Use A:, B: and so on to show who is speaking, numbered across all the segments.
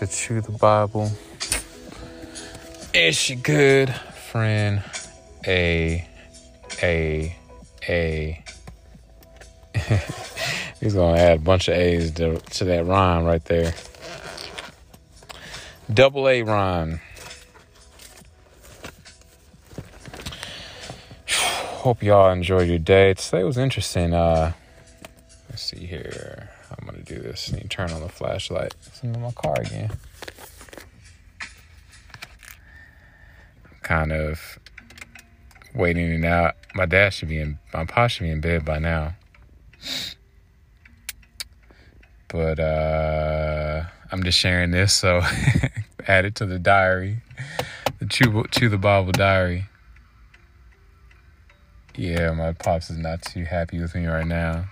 A: To Chew the Bible. Is she good, friend? A, A, A. He's gonna add a bunch of A's to, to that rhyme right there. Double A rhyme. Hope y'all enjoyed your day. Today was interesting. Uh, let's see here. I'm gonna do this. Need to turn on the flashlight. It's in my car again. kind of waiting it out. My dad should be in. My pa should be in bed by now. But uh, I'm just sharing this, so add it to the diary, the chew, chew the Bible diary. Yeah, my pops is not too happy with me right now.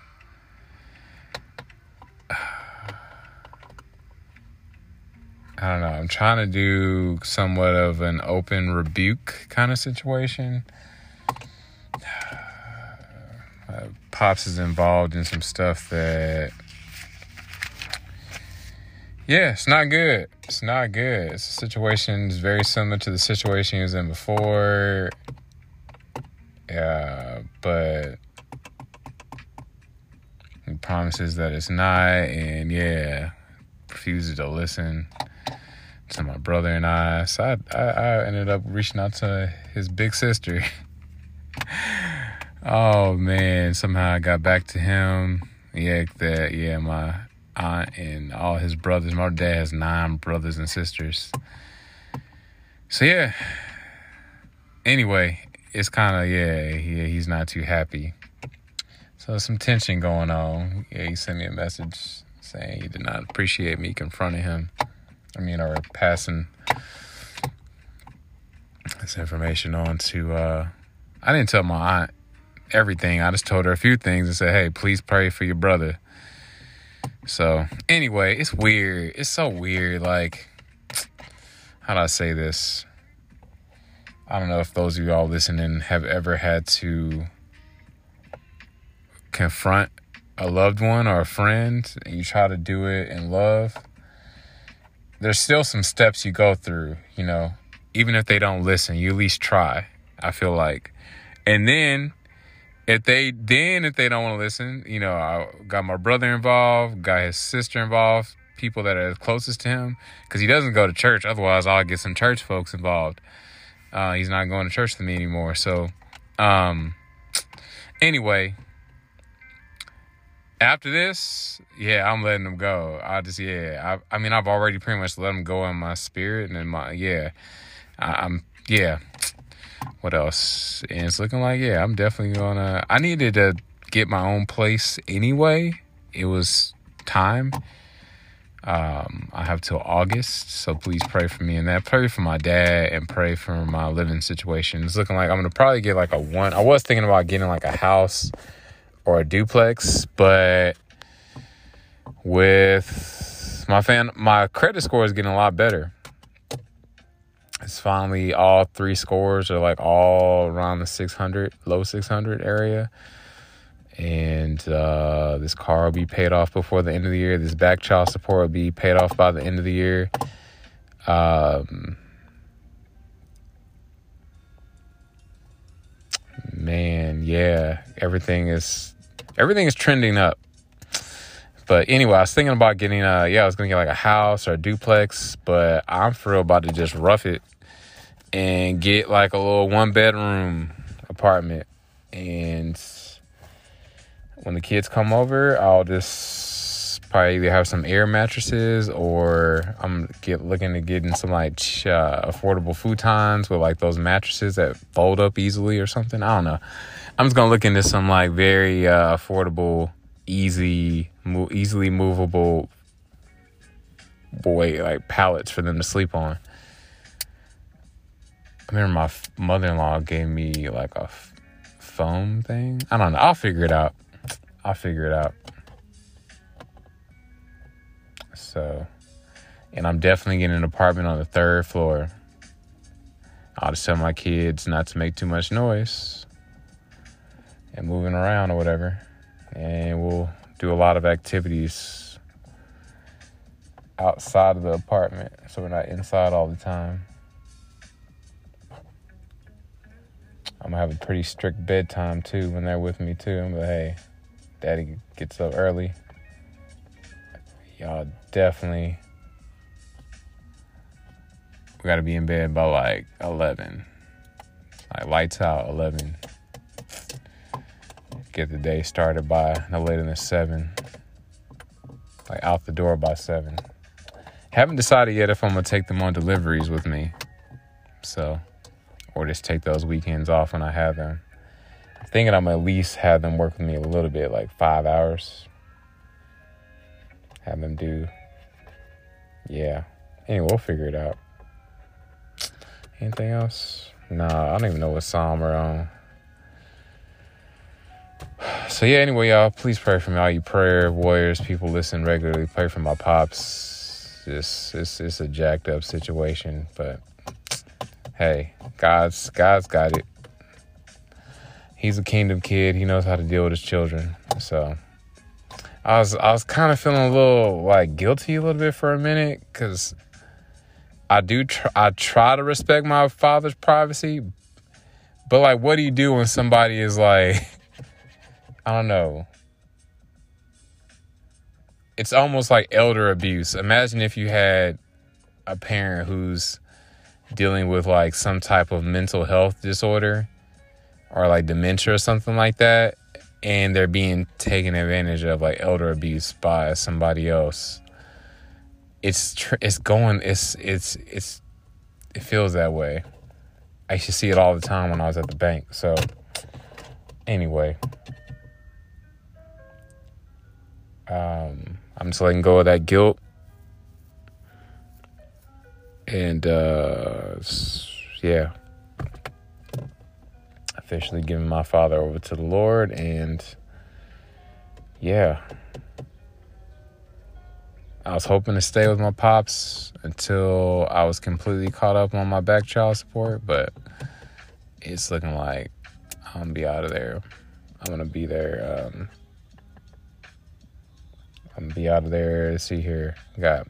A: I don't know. I'm trying to do somewhat of an open rebuke kind of situation. Uh, Pops is involved in some stuff that, yeah, it's not good. It's not good. It's a situation is very similar to the situation he was in before. Yeah, but he promises that it's not, and yeah, refuses to listen to my brother and I. So I, I, I ended up reaching out to his big sister. oh man, somehow I got back to him. Yeah, that yeah, my aunt and all his brothers. My dad has nine brothers and sisters. So yeah. Anyway, it's kind of yeah, yeah, he's not too happy. So some tension going on. Yeah, he sent me a message saying he did not appreciate me confronting him. I mean, or passing this information on to. Uh, I didn't tell my aunt everything. I just told her a few things and said, "Hey, please pray for your brother." So anyway, it's weird. It's so weird. Like, how do I say this? I don't know if those of you all listening have ever had to confront a loved one or a friend and you try to do it in love there's still some steps you go through, you know, even if they don't listen, you at least try. I feel like. And then if they then if they don't want to listen, you know, I got my brother involved, got his sister involved, people that are closest to him, because he doesn't go to church. Otherwise, I'll get some church folks involved. Uh, he's not going to church with me anymore. So, um, anyway, after this, yeah, I'm letting them go. I just yeah, I I mean I've already pretty much let them go in my spirit and in my yeah, I, am yeah. What else? And it's looking like yeah, I'm definitely gonna. I needed to get my own place anyway. It was time. Um, I have till August, so please pray for me and that. Pray for my dad and pray for my living situation. It's looking like I'm gonna probably get like a one. I was thinking about getting like a house or a duplex, but with my fan my credit score is getting a lot better. It's finally all three scores are like all around the 600, low 600 area. And uh, this car will be paid off before the end of the year. This back child support will be paid off by the end of the year. Um, man, yeah, everything is everything is trending up. But anyway, I was thinking about getting a yeah, I was gonna get like a house or a duplex, but I'm for real about to just rough it and get like a little one bedroom apartment. And when the kids come over, I'll just probably either have some air mattresses or I'm get looking to get in some like uh, affordable futons with like those mattresses that fold up easily or something. I don't know. I'm just gonna look into some like very uh, affordable, easy, mo- easily movable boy like pallets for them to sleep on. I remember my f- mother-in-law gave me like a f- foam thing. I don't know. I'll figure it out. I'll figure it out. So, and I'm definitely getting an apartment on the third floor. I'll just tell my kids not to make too much noise and moving around or whatever. And we'll do a lot of activities outside of the apartment so we're not inside all the time. I'm gonna have a pretty strict bedtime too when they're with me too. But hey, daddy gets up early. Y'all definitely we gotta be in bed by like 11. Like lights out 11. Get the day started by no later than 7. Like out the door by 7. Haven't decided yet if I'm gonna take them on deliveries with me. So, or just take those weekends off when I have them. I'm thinking I'm at least have them work with me a little bit, like five hours. Have them do, yeah. Anyway, we'll figure it out. Anything else? Nah, I don't even know what psalm we're on. So yeah, anyway, y'all, please pray for me. All you prayer warriors, people listen regularly. Pray for my pops. It's it's it's a jacked up situation, but hey, God's God's got it. He's a kingdom kid. He knows how to deal with his children. So I was I was kind of feeling a little like guilty a little bit for a minute because I do tr- I try to respect my father's privacy, but like, what do you do when somebody is like, I don't know. It's almost like elder abuse. Imagine if you had a parent who's dealing with like some type of mental health disorder or like dementia or something like that and they're being taken advantage of like elder abuse by somebody else it's tr- it's going it's it's it's it feels that way. I used to see it all the time when I was at the bank. So anyway, um, I'm just letting go of that guilt and uh, yeah, officially giving my father over to the Lord and yeah. I was hoping to stay with my pops until I was completely caught up on my back child support, but it's looking like I'm gonna be out of there. I'm gonna be there. Um, I'm gonna be out of there. Let's see here. got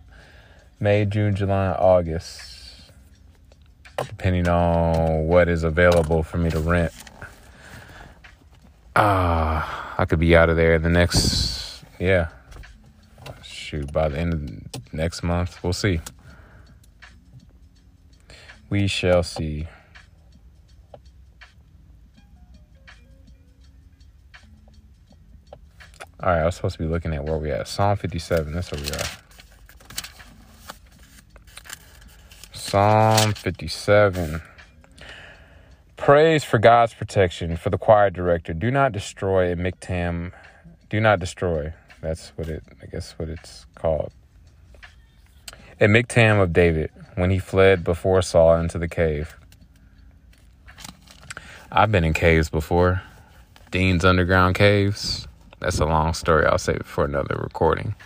A: May, June, July, August, depending on what is available for me to rent. Ah, I could be out of there the next, yeah, shoot, by the end of next month, we'll see. We shall see. All right, I was supposed to be looking at where we at. Psalm 57, that's where we are. Psalm 57. Praise for God's protection for the choir director. Do not destroy a miktam. Do not destroy. That's what it, I guess, what it's called. A miktam of David when he fled before Saul into the cave. I've been in caves before. Dean's underground caves. That's a long story. I'll save it for another recording.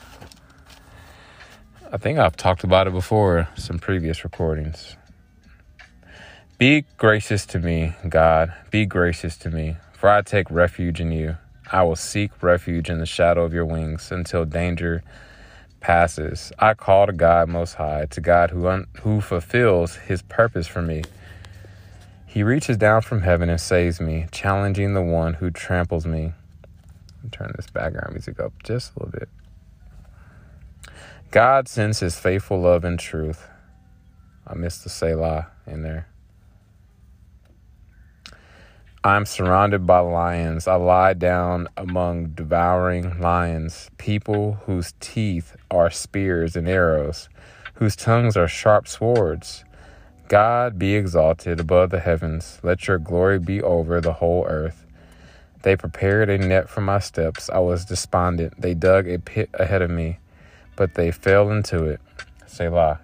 A: I think I've talked about it before, some previous recordings. Be gracious to me, God. Be gracious to me, for I take refuge in you. I will seek refuge in the shadow of your wings until danger passes. I call to God Most High, to God who, un- who fulfills his purpose for me. He reaches down from heaven and saves me, challenging the one who tramples me. Turn this background music up just a little bit. God sends his faithful love and truth. I missed the Selah in there. I'm surrounded by lions. I lie down among devouring lions, people whose teeth are spears and arrows, whose tongues are sharp swords. God be exalted above the heavens. Let your glory be over the whole earth. They prepared a net for my steps. I was despondent. They dug a pit ahead of me, but they fell into it. Selah.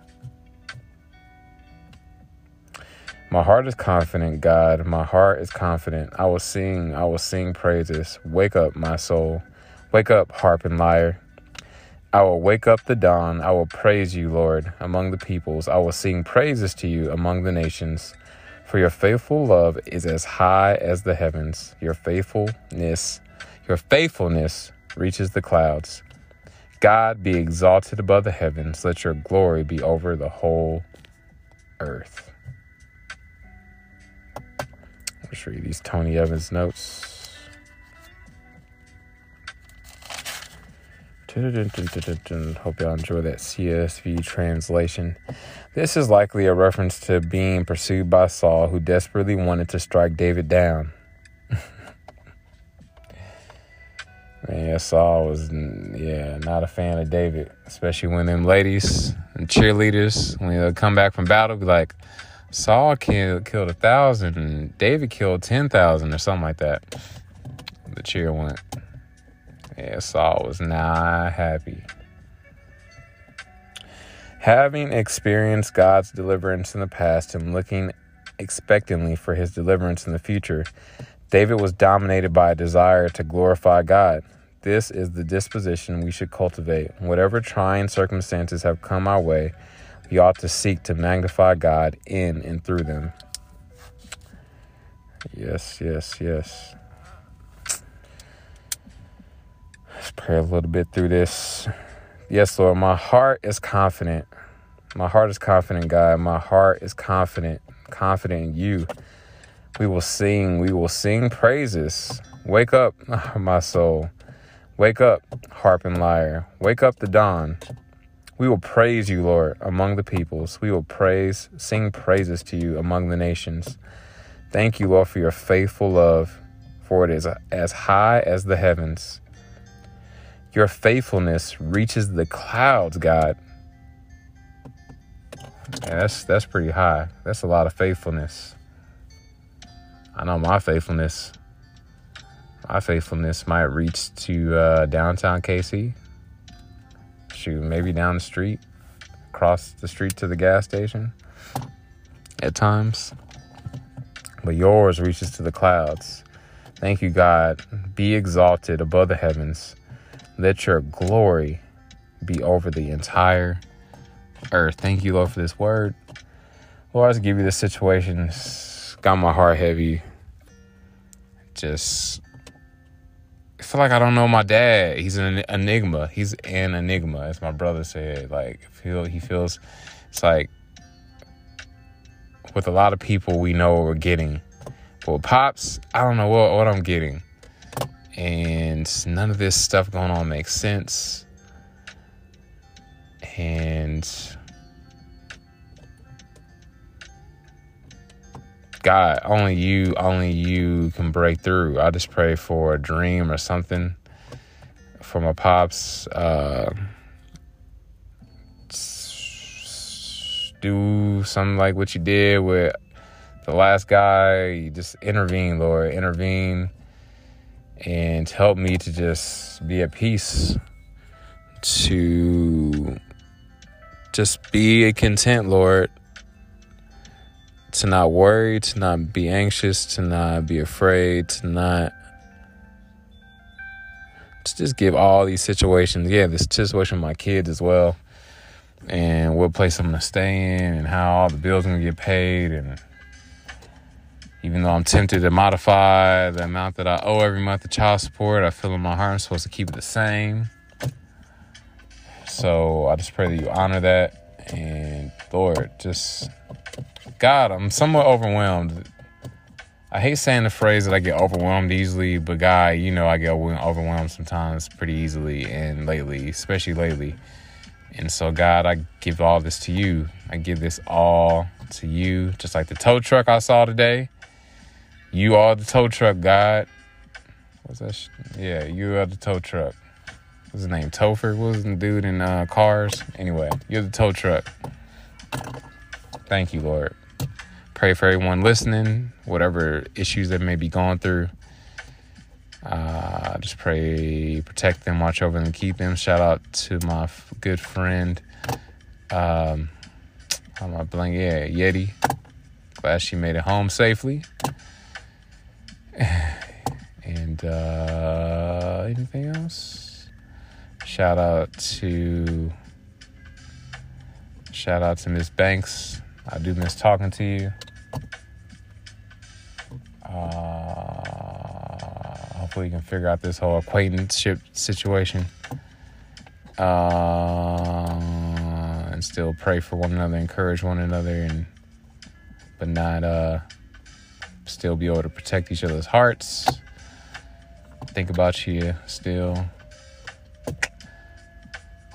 A: My heart is confident, God. My heart is confident. I will sing, I will sing praises. Wake up, my soul. Wake up, harp and lyre. I will wake up the dawn. I will praise you, Lord, among the peoples. I will sing praises to you among the nations. For your faithful love is as high as the heavens. Your faithfulness, your faithfulness reaches the clouds. God be exalted above the heavens. Let your glory be over the whole earth. Let's read these Tony Evans notes. Hope y'all enjoy that CSB translation. This is likely a reference to being pursued by Saul, who desperately wanted to strike David down. Man, Saul was, yeah, not a fan of David, especially when them ladies and cheerleaders, when they come back from battle, be like, Saul killed, killed a thousand and David killed 10,000 or something like that. The cheer went. Yeah, Saul was not happy. Having experienced God's deliverance in the past and looking expectantly for his deliverance in the future, David was dominated by a desire to glorify God. This is the disposition we should cultivate. Whatever trying circumstances have come our way, we ought to seek to magnify God in and through them. Yes, yes, yes. Let's pray a little bit through this. Yes, Lord, my heart is confident. My heart is confident, God. My heart is confident, confident in you. We will sing, we will sing praises. Wake up, my soul. Wake up, harp and lyre. Wake up the dawn. We will praise you, Lord, among the peoples. We will praise, sing praises to you among the nations. Thank you, Lord, for your faithful love, for it is as high as the heavens. Your faithfulness reaches the clouds, God. Yeah, that's that's pretty high. That's a lot of faithfulness. I know my faithfulness. My faithfulness might reach to uh, downtown KC. Shoot, maybe down the street, across the street to the gas station. At times, but yours reaches to the clouds. Thank you, God. Be exalted above the heavens. Let your glory be over the entire earth. Thank you, Lord, for this word. Lord, I just give you this situation. It's got my heart heavy. Just I feel like I don't know my dad. He's an enigma. He's an enigma, as my brother said. Like feel he feels it's like with a lot of people we know what we're getting. But with pops, I don't know what, what I'm getting and none of this stuff going on makes sense. And God, only you, only you can break through. I just pray for a dream or something for my pops. Uh, do something like what you did with the last guy. You just intervene, Lord. Intervene and help me to just be at peace, to just be content, Lord, to not worry, to not be anxious, to not be afraid, to not to just give all these situations, yeah, this situation with my kids as well, and what place I'm gonna stay in, and how all the bills are gonna get paid, and even though I'm tempted to modify the amount that I owe every month of child support, I feel in my heart I'm supposed to keep it the same. So I just pray that you honor that. And Lord, just God, I'm somewhat overwhelmed. I hate saying the phrase that I get overwhelmed easily, but God, you know I get overwhelmed sometimes pretty easily and lately, especially lately. And so, God, I give all this to you. I give this all to you, just like the tow truck I saw today. You are the tow truck God. What's that? Sh- yeah, you are the tow truck. What's his name? Topher? What was the dude in uh, Cars? Anyway, you're the tow truck. Thank you, Lord. Pray for everyone listening, whatever issues they may be going through. Uh, just pray, protect them, watch over them, keep them. Shout out to my f- good friend, um, how am I blank? Yeah, Yeti. Glad she made it home safely. and uh, anything else? Shout out to shout out to Miss Banks. I do miss talking to you. Uh, hopefully, you can figure out this whole acquaintanceship situation. uh, and still pray for one another, encourage one another, and but not uh, still be able to protect each other's hearts. Think about you still.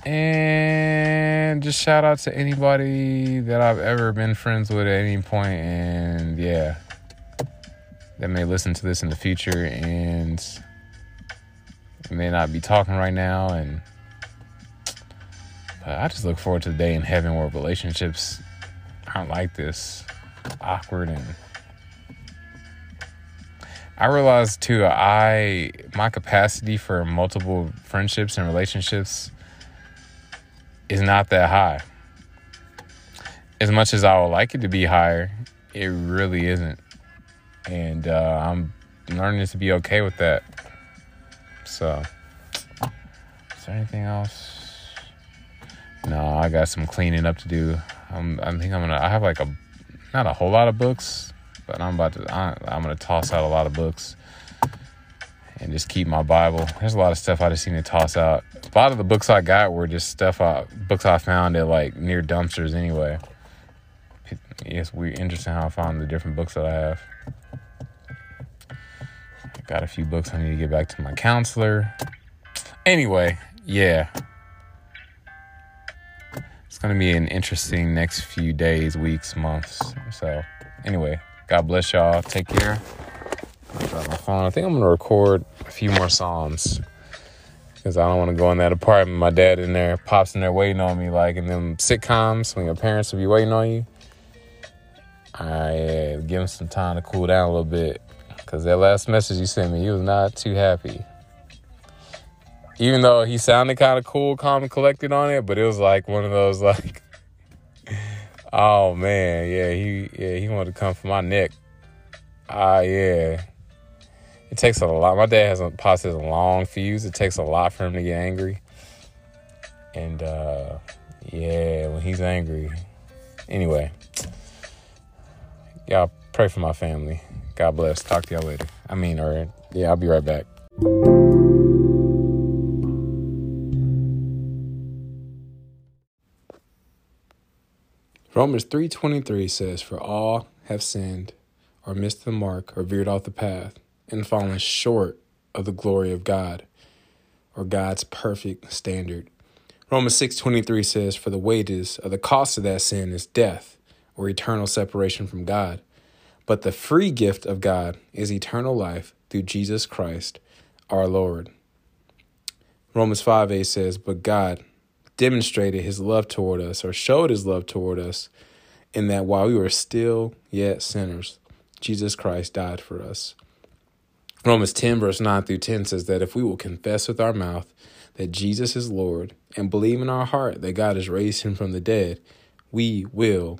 A: And just shout out to anybody that I've ever been friends with at any point, and yeah, that may listen to this in the future and may not be talking right now. And but I just look forward to the day in heaven where relationships aren't like this, awkward and. I realized too, I my capacity for multiple friendships and relationships is not that high. As much as I would like it to be higher, it really isn't. And uh, I'm learning to be okay with that. So, is there anything else? No, I got some cleaning up to do. I'm, I think I'm gonna. I have like a, not a whole lot of books, but I'm about to. I, I'm gonna toss out a lot of books and just keep my Bible. There's a lot of stuff I just need to toss out. A lot of the books I got were just stuff I books I found at like near dumpsters anyway. It's weird, interesting how I found the different books that I have. Got a few books I need to get back to my counselor. Anyway, yeah. It's gonna be an interesting next few days, weeks, months. So, anyway, God bless y'all. Take care. I dropped my phone. I think I'm gonna record a few more songs because I don't want to go in that apartment. My dad in there, pops in there waiting on me, like in them sitcoms when your parents will be waiting on you. I uh, give him some time to cool down a little bit because that last message you sent me, he was not too happy. Even though he sounded kind of cool, calm, and collected on it, but it was like one of those like, oh man, yeah, he yeah he wanted to come for my neck. Ah, uh, yeah it takes a lot. My dad has a pops has a long fuse. It takes a lot for him to get angry. And uh, yeah, when he's angry. Anyway, y'all pray for my family. God bless. Talk to y'all later. I mean, or yeah, I'll be right back. Romans 3:23 says, "For all have sinned or missed the mark or veered off the path and fallen short of the glory of God or God's perfect standard. Romans 6:23 says for the wages of the cost of that sin is death or eternal separation from God. But the free gift of God is eternal life through Jesus Christ our Lord. Romans 5 says, But God demonstrated his love toward us, or showed his love toward us, in that while we were still yet sinners, Jesus Christ died for us. Romans 10, verse 9 through 10 says that if we will confess with our mouth that Jesus is Lord and believe in our heart that God has raised him from the dead, we will,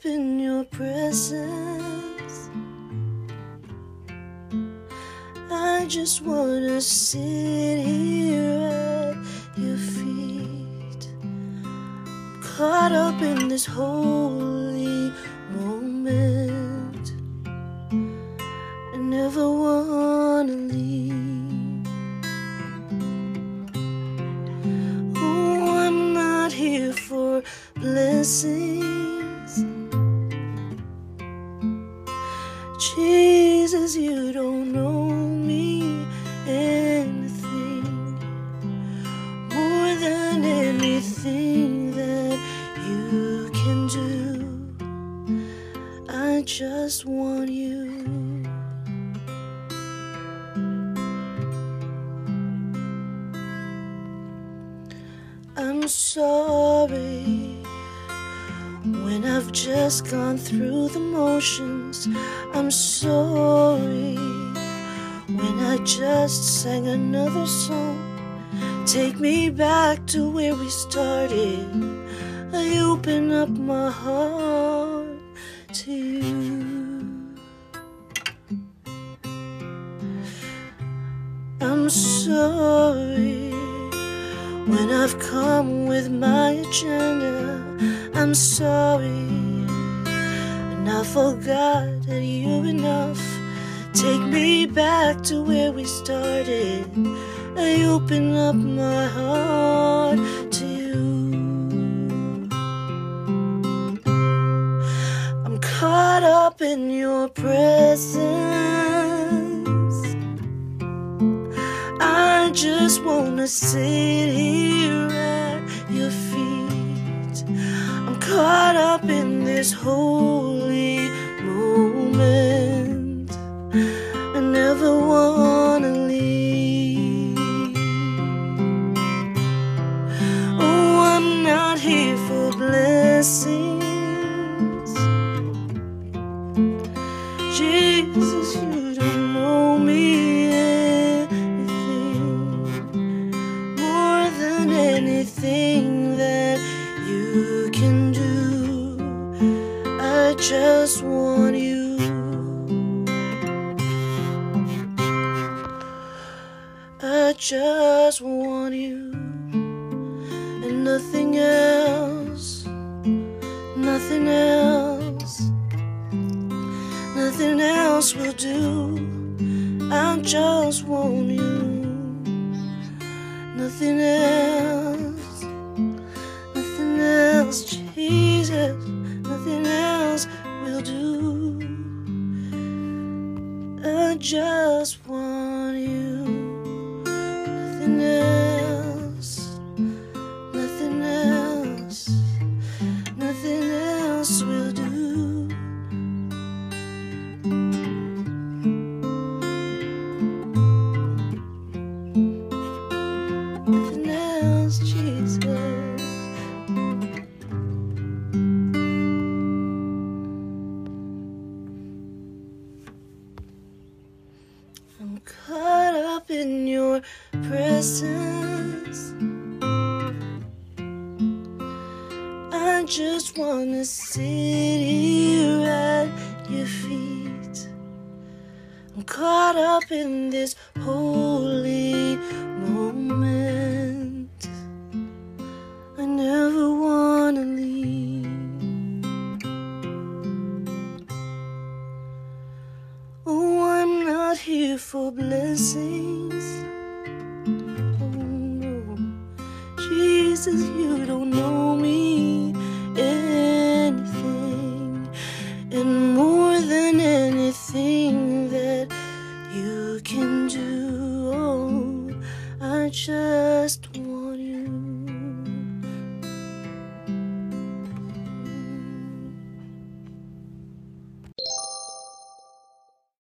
B: up in your presence. I just wanna sit here at your feet. I'm caught up in this whole anything that you can do. I just want you. I'm sorry when I've just gone through the motions. I'm sorry when I just sang another song. Take me back to where we started. I open up my heart to you. I'm sorry when I've come with my agenda. I'm sorry when I forgot that you're enough. Take me back to where we started. I open up my heart to you. I'm caught up in your presence. I just wanna sit here at your feet. I'm caught up in this holy moment. I never wanna blessings. Just want I'm caught up in this holy moment. I never wanna leave. Oh, I'm not here for blessings.